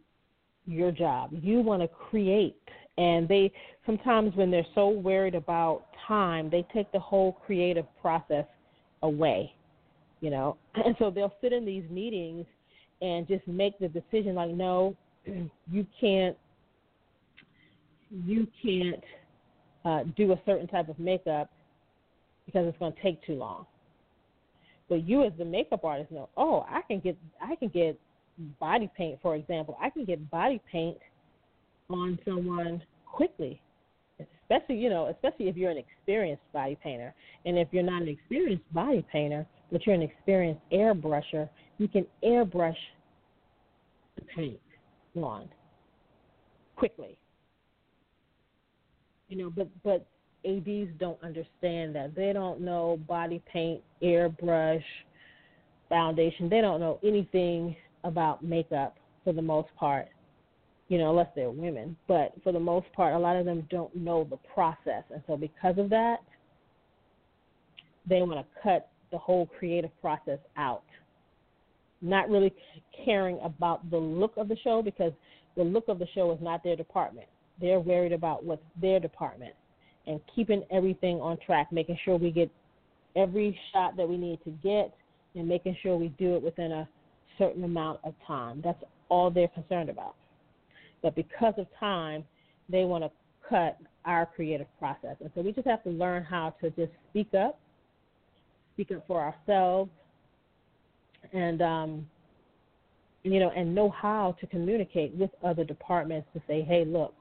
your job. You want to create. And they sometimes, when they're so worried about time, they take the whole creative process away. You know, <clears throat> and so they'll sit in these meetings and just make the decision like no <clears throat> you can't you can't uh, do a certain type of makeup because it's going to take too long but you as the makeup artist know oh i can get i can get body paint for example i can get body paint on someone quickly especially you know especially if you're an experienced body painter and if you're not an experienced body painter but you're an experienced airbrusher you can airbrush the paint on quickly. You know, but but ADs don't understand that. They don't know body paint, airbrush, foundation. They don't know anything about makeup for the most part. You know, unless they're women. But for the most part, a lot of them don't know the process. And so because of that, they want to cut the whole creative process out not really caring about the look of the show because the look of the show is not their department. They're worried about what's their department and keeping everything on track, making sure we get every shot that we need to get and making sure we do it within a certain amount of time. That's all they're concerned about. But because of time, they want to cut our creative process. And so we just have to learn how to just speak up, speak up for ourselves, and um, you know, and know how to communicate with other departments to say, hey, look,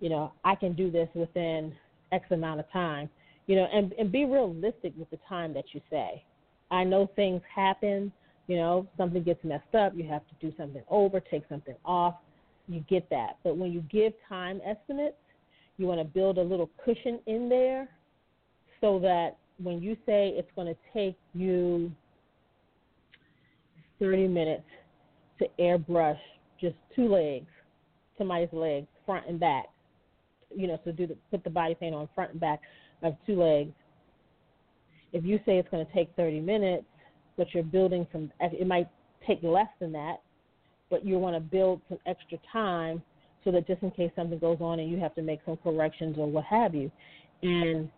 you know, I can do this within X amount of time, you know, and and be realistic with the time that you say. I know things happen, you know, something gets messed up, you have to do something over, take something off. You get that. But when you give time estimates, you want to build a little cushion in there so that when you say it's going to take you 30 minutes to airbrush just two legs, somebody's legs, front and back. You know, to do the, put the body paint on front and back of two legs. If you say it's going to take 30 minutes, but you're building some, it might take less than that, but you want to build some extra time so that just in case something goes on and you have to make some corrections or what have you. And,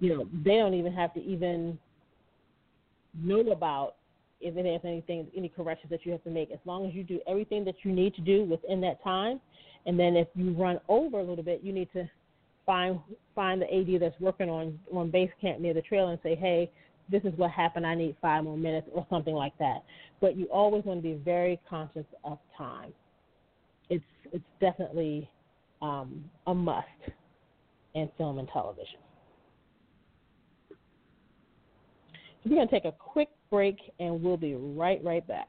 you know, they don't even have to even know about if there's anything, any corrections that you have to make. As long as you do everything that you need to do within that time, and then if you run over a little bit, you need to find find the AD that's working on on base camp near the trail and say, hey, this is what happened. I need five more minutes or something like that. But you always want to be very conscious of time. it's it's definitely um, a must in film and television. We're going to take a quick break and we'll be right, right back.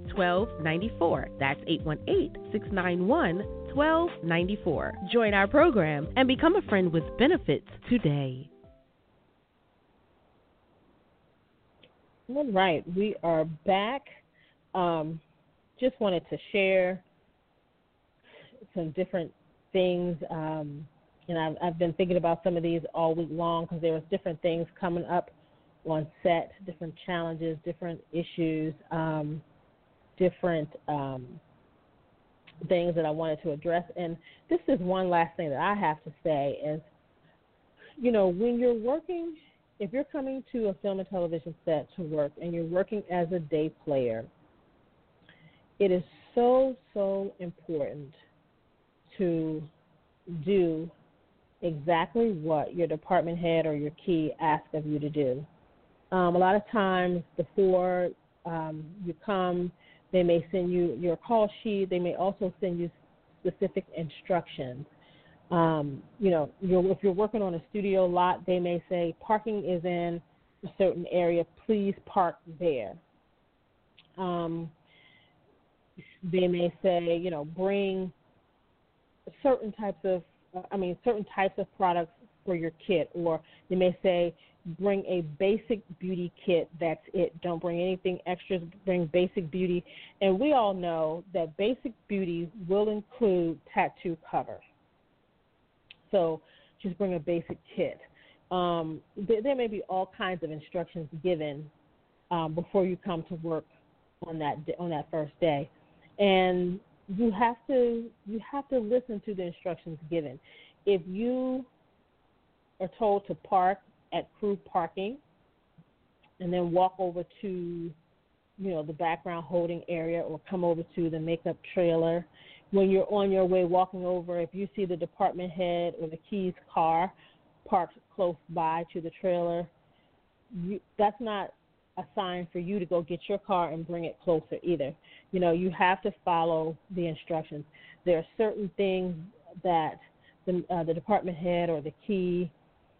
1294. That's 818 691 1294. Join our program and become a friend with benefits today. All right, we are back. Um, just wanted to share some different things. Um, and I've, I've, been thinking about some of these all week long because there was different things coming up on set, different challenges, different issues. Um, different um, things that I wanted to address. And this is one last thing that I have to say is, you know, when you're working, if you're coming to a film and television set to work and you're working as a day player, it is so, so important to do exactly what your department head or your key asks of you to do. Um, a lot of times before um, you come they may send you your call sheet. They may also send you specific instructions. Um, you know, you're, if you're working on a studio lot, they may say parking is in a certain area. Please park there. Um, they may say, you know, bring certain types of, I mean, certain types of products for your kit, or they may say bring a basic beauty kit. That's it. Don't bring anything extras. Bring basic beauty. And we all know that basic beauty will include tattoo cover. So just bring a basic kit. Um, there, there, may be all kinds of instructions given um, before you come to work on that on that first day, and you have to you have to listen to the instructions given. If you are told to park at crew parking and then walk over to you know the background holding area or come over to the makeup trailer. When you're on your way walking over if you see the department head or the keys car parked close by to the trailer you, that's not a sign for you to go get your car and bring it closer either. You know you have to follow the instructions. There are certain things that the, uh, the department head or the key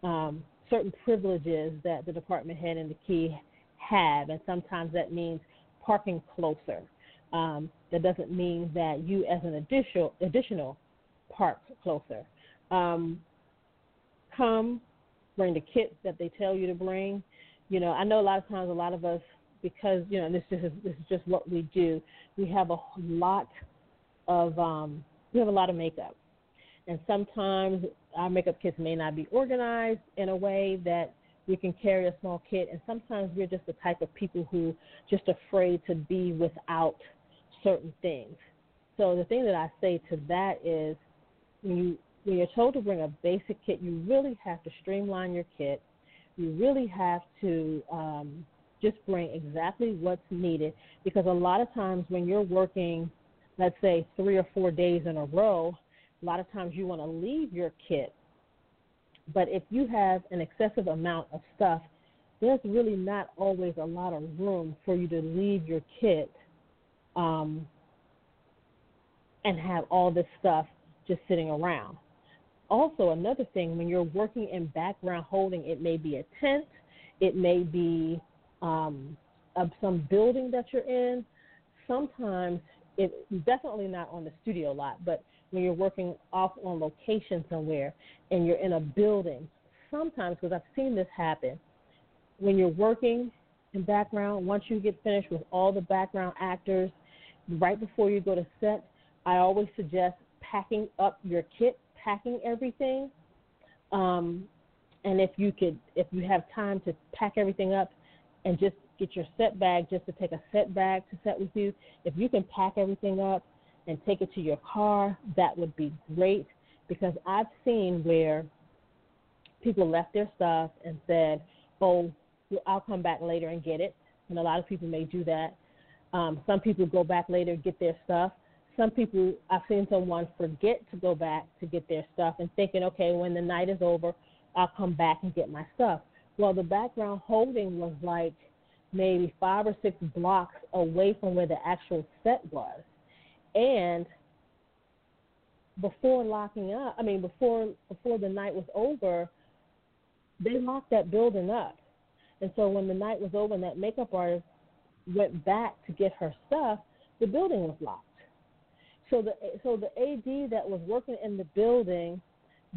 um, certain privileges that the department head and the key have, and sometimes that means parking closer. Um, that doesn't mean that you, as an additional additional park closer. Um, come, bring the kit that they tell you to bring. You know, I know a lot of times, a lot of us, because you know, this is this is just what we do. We have a lot of um, we have a lot of makeup, and sometimes our makeup kits may not be organized in a way that we can carry a small kit. And sometimes we're just the type of people who just afraid to be without certain things. So the thing that I say to that is when you when you're told to bring a basic kit, you really have to streamline your kit. You really have to um, just bring exactly what's needed because a lot of times when you're working, let's say three or four days in a row, a lot of times you want to leave your kit, but if you have an excessive amount of stuff, there's really not always a lot of room for you to leave your kit um, and have all this stuff just sitting around. Also, another thing, when you're working in background holding, it may be a tent, it may be um, some building that you're in. Sometimes, it definitely not on the studio lot, but when you're working off on location somewhere and you're in a building, sometimes, because I've seen this happen, when you're working in background, once you get finished with all the background actors, right before you go to set, I always suggest packing up your kit, packing everything. Um, and if you could, if you have time to pack everything up and just get your set bag, just to take a set bag to set with you, if you can pack everything up and take it to your car, that would be great because I've seen where people left their stuff and said, "Oh, I'll come back later and get it," and a lot of people may do that. Um, some people go back later and get their stuff. Some people, I've seen someone forget to go back to get their stuff and thinking, okay, when the night is over, I'll come back and get my stuff. Well, the background holding was like maybe five or six blocks away from where the actual set was. And before locking up, I mean, before before the night was over, they locked that building up. And so when the night was over and that makeup artist went back to get her stuff, the building was locked. So the so the AD that was working in the building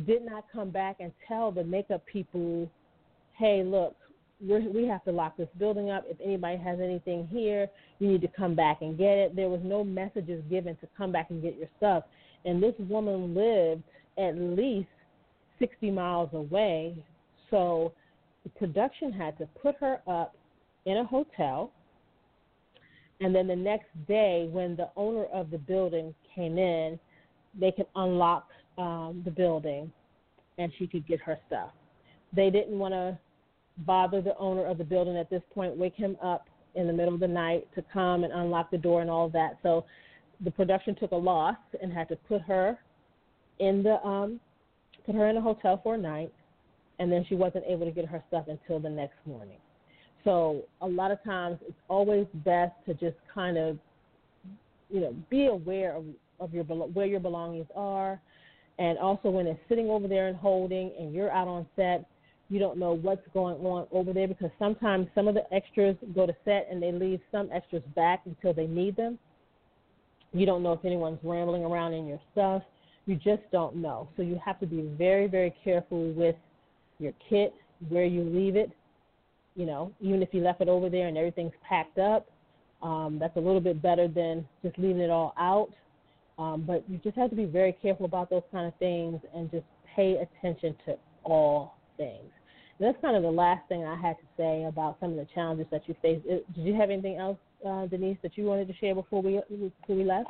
did not come back and tell the makeup people, "Hey, look, we have to lock this building up. If anybody has anything here, you need to come back and get it." There was no messages given to come back and get your stuff. And this woman lived at least 60 miles away, so the production had to put her up in a hotel. And then the next day, when the owner of the building came in, they could unlock um, the building and she could get her stuff. They didn't want to bother the owner of the building at this point, wake him up in the middle of the night to come and unlock the door and all that. So the production took a loss and had to put her in the um, put her in a hotel for a night and then she wasn't able to get her stuff until the next morning. So a lot of times it's always best to just kind of, you know, be aware of, of your where your belongings are, and also when it's sitting over there and holding, and you're out on set, you don't know what's going on over there because sometimes some of the extras go to set and they leave some extras back until they need them. You don't know if anyone's rambling around in your stuff. You just don't know. So you have to be very, very careful with your kit, where you leave it. You know, even if you left it over there and everything's packed up, um, that's a little bit better than just leaving it all out. Um, but you just have to be very careful about those kind of things and just pay attention to all things. That's kind of the last thing I had to say about some of the challenges that you faced. Did you have anything else, uh, Denise, that you wanted to share before we before we left?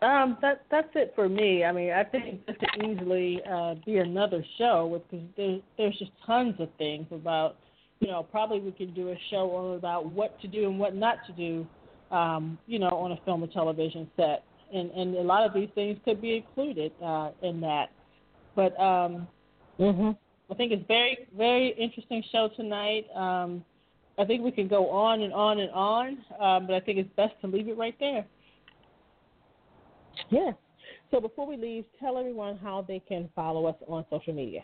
Um, that that's it for me. I mean, I think this could easily uh, be another show because there, there's just tons of things about, you know, probably we could do a show on about what to do and what not to do, um, you know, on a film or television set, and and a lot of these things could be included uh, in that. But um, mm-hmm. I think it's very very interesting show tonight. Um, I think we can go on and on and on, um, but I think it's best to leave it right there. Yeah. So before we leave, tell everyone how they can follow us on social media.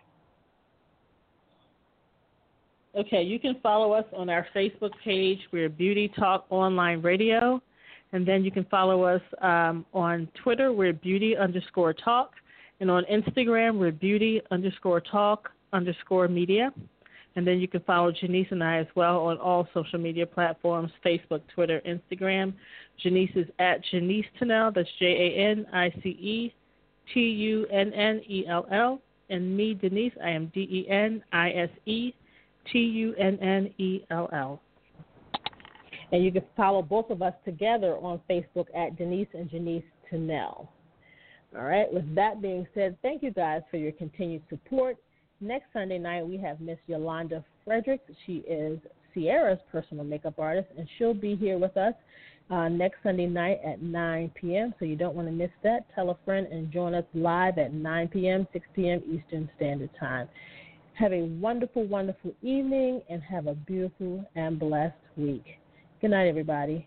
Okay, you can follow us on our Facebook page. We're Beauty Talk Online Radio. And then you can follow us um, on Twitter. We're Beauty underscore Talk. And on Instagram, we're Beauty underscore Talk underscore Media. And then you can follow Janice and I as well on all social media platforms Facebook, Twitter, Instagram. Janice is at Janice Tunnell. That's J A N I C E T U N N E L L. And me, Denise, I am D E N I S E T U N N E L L. And you can follow both of us together on Facebook at Denise and Janice Tunnell. All right, with that being said, thank you guys for your continued support. Next Sunday night, we have Miss Yolanda Fredericks. She is Ciara's personal makeup artist, and she'll be here with us uh, next Sunday night at 9 p.m. So you don't want to miss that. Tell a friend and join us live at 9 p.m., 6 p.m. Eastern Standard Time. Have a wonderful, wonderful evening and have a beautiful and blessed week. Good night, everybody.